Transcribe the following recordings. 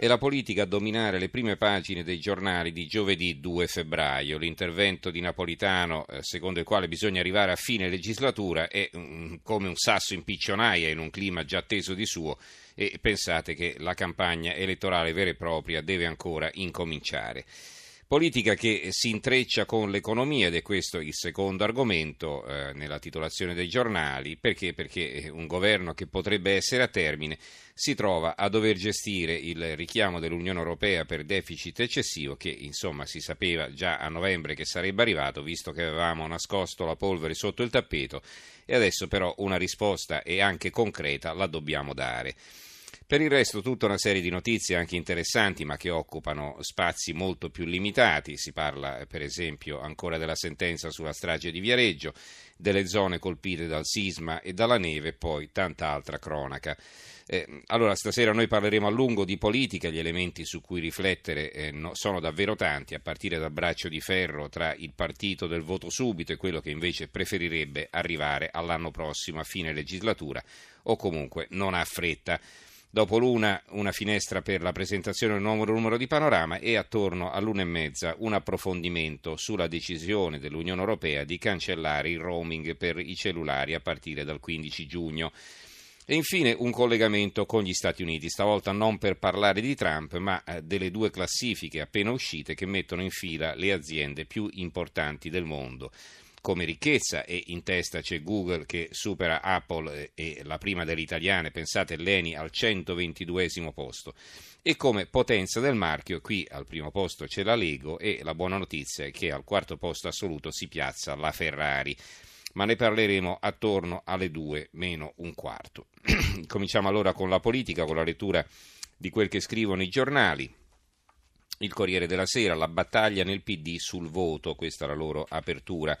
È la politica a dominare le prime pagine dei giornali di giovedì 2 febbraio. L'intervento di Napolitano, eh, secondo il quale bisogna arrivare a fine legislatura, è come un sasso in piccionaia in un clima già teso di suo e pensate che la campagna elettorale vera e propria deve ancora incominciare. Politica che si intreccia con l'economia ed è questo il secondo argomento eh, nella titolazione dei giornali, perché? Perché un governo che potrebbe essere a termine si trova a dover gestire il richiamo dell'Unione Europea per deficit eccessivo che insomma si sapeva già a novembre che sarebbe arrivato visto che avevamo nascosto la polvere sotto il tappeto e adesso però una risposta e anche concreta la dobbiamo dare. Per il resto tutta una serie di notizie anche interessanti ma che occupano spazi molto più limitati, si parla per esempio ancora della sentenza sulla strage di Viareggio, delle zone colpite dal sisma e dalla neve e poi tanta altra cronaca. Eh, allora, stasera noi parleremo a lungo di politica, gli elementi su cui riflettere eh, no, sono davvero tanti, a partire dal braccio di ferro tra il partito del voto subito e quello che invece preferirebbe arrivare all'anno prossimo a fine legislatura o comunque non ha fretta. Dopo l'una, una finestra per la presentazione del nuovo numero di panorama e attorno all'una e mezza un approfondimento sulla decisione dell'Unione Europea di cancellare il roaming per i cellulari a partire dal 15 giugno. E infine un collegamento con gli Stati Uniti, stavolta non per parlare di Trump, ma eh, delle due classifiche appena uscite che mettono in fila le aziende più importanti del mondo come ricchezza e in testa c'è Google che supera Apple e la prima delle italiane, pensate Leni al 122 posto. E come potenza del marchio, qui al primo posto c'è la Lego e la buona notizia è che al quarto posto assoluto si piazza la Ferrari. Ma ne parleremo attorno alle due meno un quarto. Cominciamo allora con la politica, con la lettura di quel che scrivono i giornali. Il Corriere della Sera, la battaglia nel PD sul voto, questa è la loro apertura.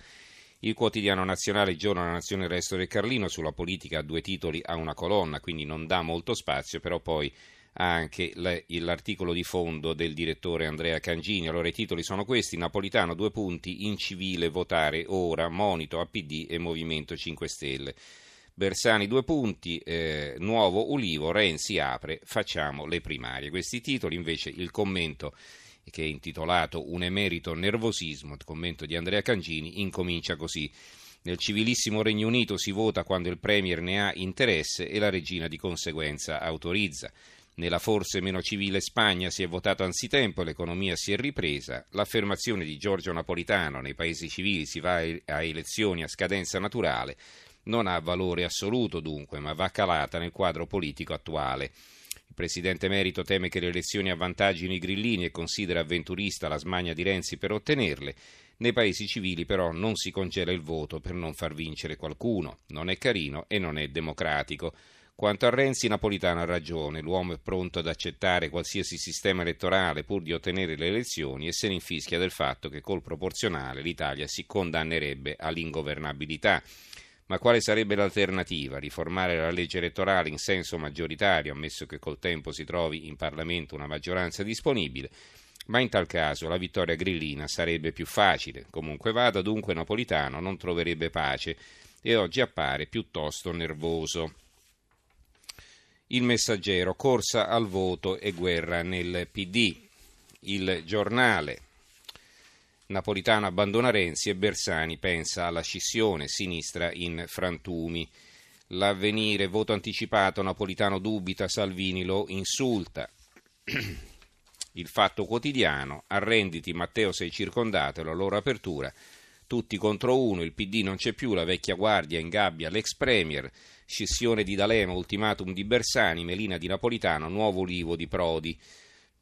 Il quotidiano nazionale Giorno della Nazione il Resto del Carlino sulla politica ha due titoli a una colonna, quindi non dà molto spazio, però poi ha anche l'articolo di fondo del direttore Andrea Cangini. Allora i titoli sono questi: Napolitano due punti, incivile votare ora, monito a PD e Movimento 5 Stelle. Bersani due punti, eh, nuovo Ulivo, Renzi apre, facciamo le primarie. Questi titoli invece il commento che è intitolato Un emerito nervosismo, il commento di Andrea Cangini, incomincia così. Nel civilissimo Regno Unito si vota quando il Premier ne ha interesse e la regina di conseguenza autorizza. Nella forse meno civile Spagna si è votato anzitempo, l'economia si è ripresa. L'affermazione di Giorgio Napolitano nei paesi civili si va a elezioni a scadenza naturale non ha valore assoluto dunque, ma va calata nel quadro politico attuale. Il presidente Merito teme che le elezioni avvantaggino i grillini e considera avventurista la smania di Renzi per ottenerle. Nei paesi civili però non si congela il voto per non far vincere qualcuno. Non è carino e non è democratico. Quanto a Renzi, Napolitano ha ragione, l'uomo è pronto ad accettare qualsiasi sistema elettorale pur di ottenere le elezioni e se ne infischia del fatto che col proporzionale l'Italia si condannerebbe all'ingovernabilità. Ma quale sarebbe l'alternativa? Riformare la legge elettorale in senso maggioritario, ammesso che col tempo si trovi in Parlamento una maggioranza disponibile? Ma in tal caso la vittoria grillina sarebbe più facile. Comunque vada, dunque Napolitano non troverebbe pace e oggi appare piuttosto nervoso. Il messaggero, corsa al voto e guerra nel PD. Il giornale, Napolitano abbandona Renzi e Bersani pensa alla scissione sinistra in frantumi. L'avvenire, voto anticipato, Napolitano dubita, Salvini lo insulta. Il fatto quotidiano, arrenditi Matteo sei circondato, la loro apertura, tutti contro uno, il PD non c'è più, la vecchia guardia ingabbia l'ex premier, scissione di D'Alema, ultimatum di Bersani, Melina di Napolitano, nuovo olivo di Prodi.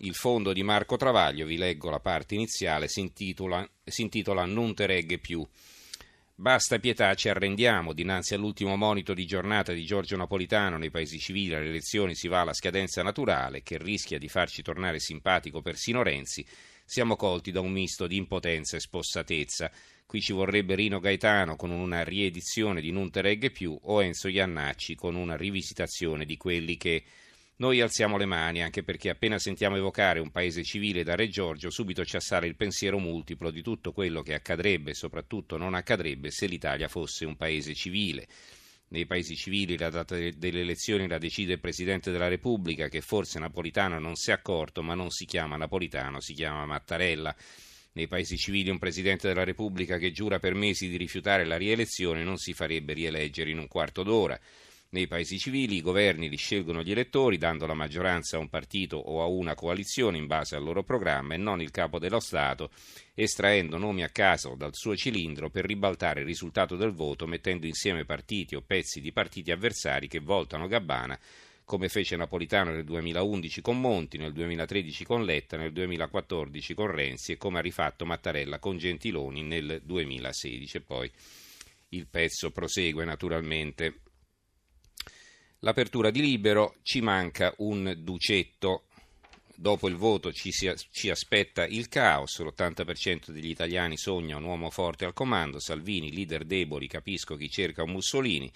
Il fondo di Marco Travaglio, vi leggo la parte iniziale, si intitola, si intitola Non te regge più. Basta pietà, ci arrendiamo. Dinanzi all'ultimo monito di giornata di Giorgio Napolitano nei paesi civili alle elezioni si va alla scadenza naturale che rischia di farci tornare simpatico persino Renzi. Siamo colti da un misto di impotenza e spossatezza. Qui ci vorrebbe Rino Gaetano con una riedizione di Non te regge più o Enzo Iannacci con una rivisitazione di quelli che noi alziamo le mani anche perché appena sentiamo evocare un paese civile da Re Giorgio, subito ci assale il pensiero multiplo di tutto quello che accadrebbe e soprattutto non accadrebbe se l'Italia fosse un paese civile. Nei paesi civili la data delle elezioni la decide il Presidente della Repubblica, che forse Napolitano non si è accorto, ma non si chiama Napolitano, si chiama Mattarella. Nei paesi civili un Presidente della Repubblica che giura per mesi di rifiutare la rielezione non si farebbe rieleggere in un quarto d'ora. Nei paesi civili i governi li scelgono gli elettori dando la maggioranza a un partito o a una coalizione in base al loro programma e non il capo dello Stato, estraendo nomi a caso dal suo cilindro per ribaltare il risultato del voto mettendo insieme partiti o pezzi di partiti avversari che voltano Gabbana come fece Napolitano nel 2011 con Monti, nel 2013 con Letta, nel 2014 con Renzi e come ha rifatto Mattarella con Gentiloni nel 2016. E poi il pezzo prosegue naturalmente. L'apertura di Libero ci manca un ducetto. Dopo il voto ci, si, ci aspetta il caos, l'80% degli italiani sogna un uomo forte al comando, Salvini, leader deboli, capisco chi cerca un Mussolini,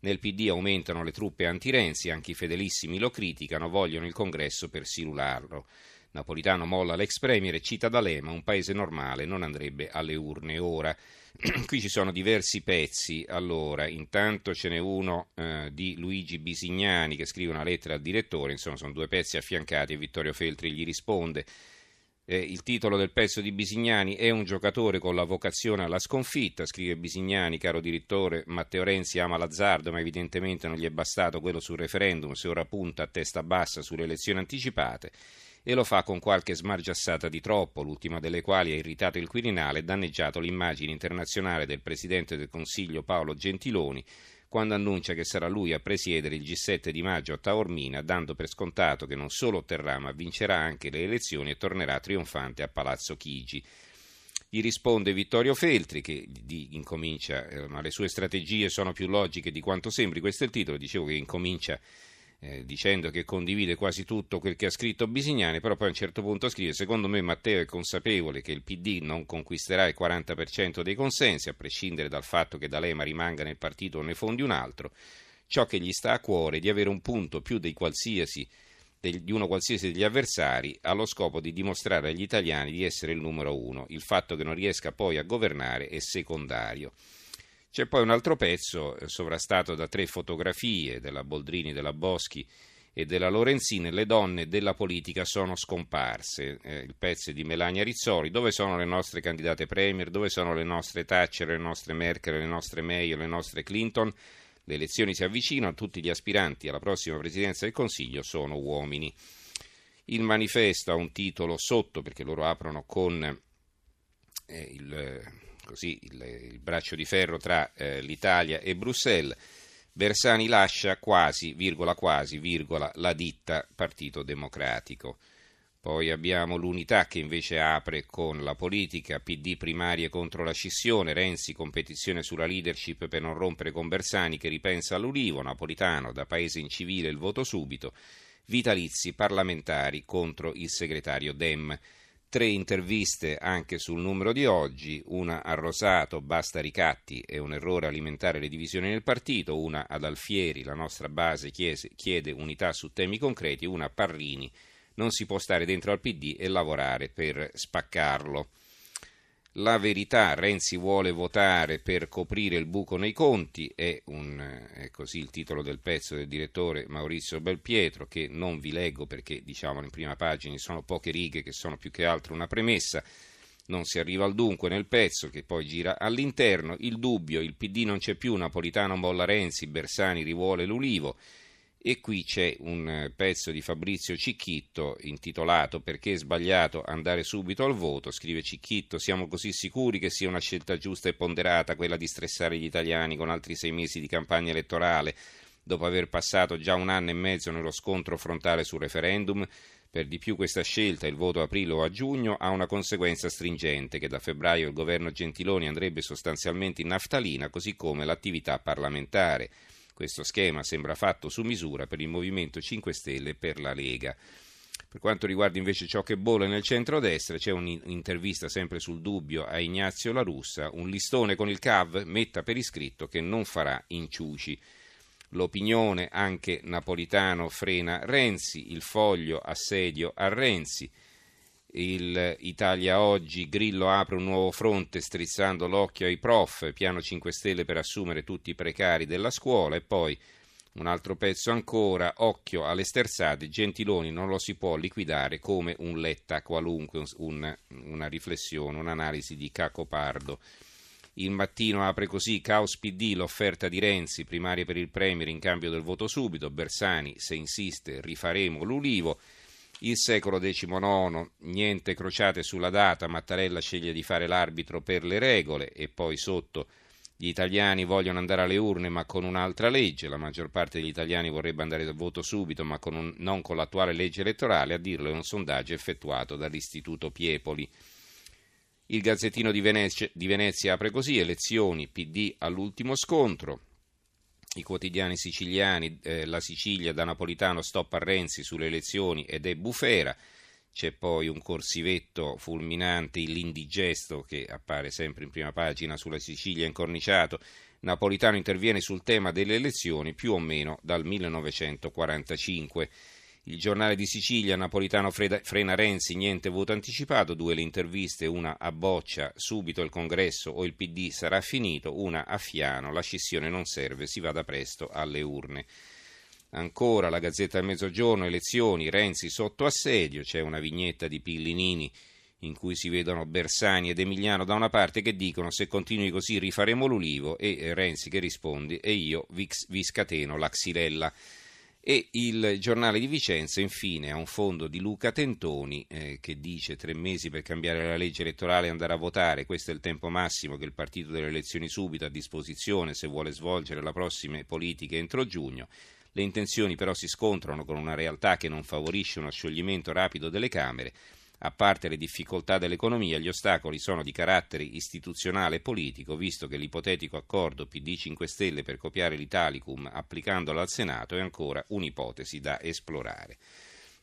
nel PD aumentano le truppe anti-Renzi, anche i fedelissimi lo criticano, vogliono il congresso per silularlo. Napolitano molla l'ex premier e cita D'Alema, un paese normale non andrebbe alle urne ora. Qui ci sono diversi pezzi, allora, intanto ce n'è uno eh, di Luigi Bisignani che scrive una lettera al direttore, insomma sono due pezzi affiancati e Vittorio Feltri gli risponde. Eh, il titolo del pezzo di Bisignani è un giocatore con la vocazione alla sconfitta, scrive Bisignani, caro direttore, Matteo Renzi ama l'azzardo ma evidentemente non gli è bastato quello sul referendum, se ora punta a testa bassa sulle elezioni anticipate e lo fa con qualche smargiassata di troppo, l'ultima delle quali ha irritato il Quirinale e danneggiato l'immagine internazionale del Presidente del Consiglio Paolo Gentiloni quando annuncia che sarà lui a presiedere il G7 di maggio a Taormina, dando per scontato che non solo otterrà ma vincerà anche le elezioni e tornerà trionfante a Palazzo Chigi. Gli risponde Vittorio Feltri che di, incomincia, eh, ma le sue strategie sono più logiche di quanto sembri, questo è il titolo, dicevo che incomincia eh, dicendo che condivide quasi tutto quel che ha scritto Bisignani, però poi a un certo punto scrive secondo me Matteo è consapevole che il PD non conquisterà il 40% dei consensi, a prescindere dal fatto che D'Alema rimanga nel partito o ne fondi un altro, ciò che gli sta a cuore è di avere un punto più di qualsiasi di uno qualsiasi degli avversari allo scopo di dimostrare agli italiani di essere il numero uno. Il fatto che non riesca poi a governare è secondario. C'è poi un altro pezzo eh, sovrastato da tre fotografie della Boldrini, della Boschi e della Lorenzini, le donne della politica sono scomparse. Eh, il pezzo è di Melania Rizzoli. Dove sono le nostre candidate premier? Dove sono le nostre Thatcher, le nostre Merkel, le nostre May, le nostre Clinton? Le elezioni si avvicinano, tutti gli aspiranti alla prossima presidenza del Consiglio sono uomini. Il manifesto ha un titolo sotto perché loro aprono con eh, il così, il, il, braccio di ferro tra eh, l'Italia e Bruxelles. Bersani lascia quasi, virgola quasi, virgola, la ditta Partito Democratico. Poi abbiamo l'unità che invece apre con la politica, PD primarie contro la scissione, Renzi competizione sulla leadership per non rompere con Bersani che ripensa all'Ulivo, Napolitano da paese incivile il voto subito, vitalizi parlamentari contro il segretario Dem tre interviste anche sul numero di oggi, una a Rosato, basta ricatti, è un errore alimentare le divisioni nel partito, una ad Alfieri, la nostra base chiese, chiede unità su temi concreti, una a Parrini, non si può stare dentro al PD e lavorare per spaccarlo. La verità, Renzi vuole votare per coprire il buco nei conti, è, un, è, così il titolo del pezzo del direttore Maurizio Belpietro, che non vi leggo perché diciamo in prima pagina sono poche righe che sono più che altro una premessa. Non si arriva al dunque nel pezzo che poi gira all'interno. Il dubbio, il PD non c'è più, Napolitano molla Renzi, Bersani rivuole l'Ulivo. E qui c'è un eh, pezzo di Fabrizio Cicchitto intitolato Perché è sbagliato andare subito al voto. Scrive Cicchitto: Siamo così sicuri che sia una scelta giusta e ponderata quella di stressare gli italiani con altri sei mesi di campagna elettorale. dopo aver passato già un anno e mezzo nello scontro frontale sul referendum. Per di più questa scelta, il voto aprile o a giugno, ha una conseguenza stringente che da febbraio il governo Gentiloni andrebbe sostanzialmente in naftalina, così come l'attività parlamentare. Questo schema sembra fatto su misura per il Movimento 5 Stelle e per la Lega. Per quanto riguarda invece ciò che bolle nel centro-destra, c'è un'intervista sempre sul dubbio a Ignazio La Russa, un listone con il CAV metta per iscritto che non farà inciuci. L'opinione anche Napolitano frena Renzi, il foglio assedio a Renzi. Il Italia Oggi, Grillo apre un nuovo fronte strizzando l'occhio ai prof, piano 5 Stelle per assumere tutti i precari della scuola e poi un altro pezzo ancora, occhio alle sterzate, Gentiloni non lo si può liquidare come un letta qualunque, un, una riflessione, un'analisi di Cacopardo. Il mattino apre così Caos PD, l'offerta di Renzi, primaria per il Premier in cambio del voto subito, Bersani, se insiste, rifaremo l'ulivo. Il secolo XIX, niente crociate sulla data, Mattarella sceglie di fare l'arbitro per le regole e poi sotto gli italiani vogliono andare alle urne ma con un'altra legge, la maggior parte degli italiani vorrebbe andare al voto subito ma con un, non con l'attuale legge elettorale, a dirlo è un sondaggio effettuato dall'Istituto Piepoli. Il Gazzettino di Venezia, di Venezia apre così, elezioni, PD all'ultimo scontro. I quotidiani siciliani, eh, la Sicilia da Napolitano stop a Renzi sulle elezioni ed è bufera. C'è poi un corsivetto fulminante, l'indigesto, che appare sempre in prima pagina sulla Sicilia incorniciato. Napolitano interviene sul tema delle elezioni più o meno dal 1945. Il giornale di Sicilia, Napolitano frena Renzi, niente voto anticipato, due le interviste, una a Boccia, subito il congresso o il PD sarà finito, una a Fiano, la scissione non serve, si vada presto alle urne. Ancora la Gazzetta del Mezzogiorno, elezioni, Renzi sotto assedio, c'è una vignetta di Pillinini in cui si vedono Bersani ed Emiliano da una parte che dicono se continui così rifaremo l'ulivo e Renzi che risponde e io vi, vi scateno la xylella. E il giornale di Vicenza infine ha un fondo di Luca Tentoni eh, che dice tre mesi per cambiare la legge elettorale e andare a votare, questo è il tempo massimo che il partito delle elezioni subito ha a disposizione se vuole svolgere le prossime politiche entro giugno. Le intenzioni però si scontrano con una realtà che non favorisce uno scioglimento rapido delle Camere. A parte le difficoltà dell'economia, gli ostacoli sono di carattere istituzionale e politico, visto che l'ipotetico accordo PD 5 Stelle per copiare l'Italicum applicandolo al Senato è ancora un'ipotesi da esplorare.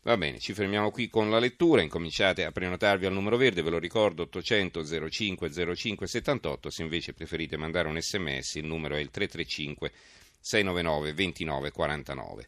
Va bene, ci fermiamo qui con la lettura, incominciate a prenotarvi al numero verde, ve lo ricordo 800 05 05 78, se invece preferite mandare un sms il numero è il 335 699 2949.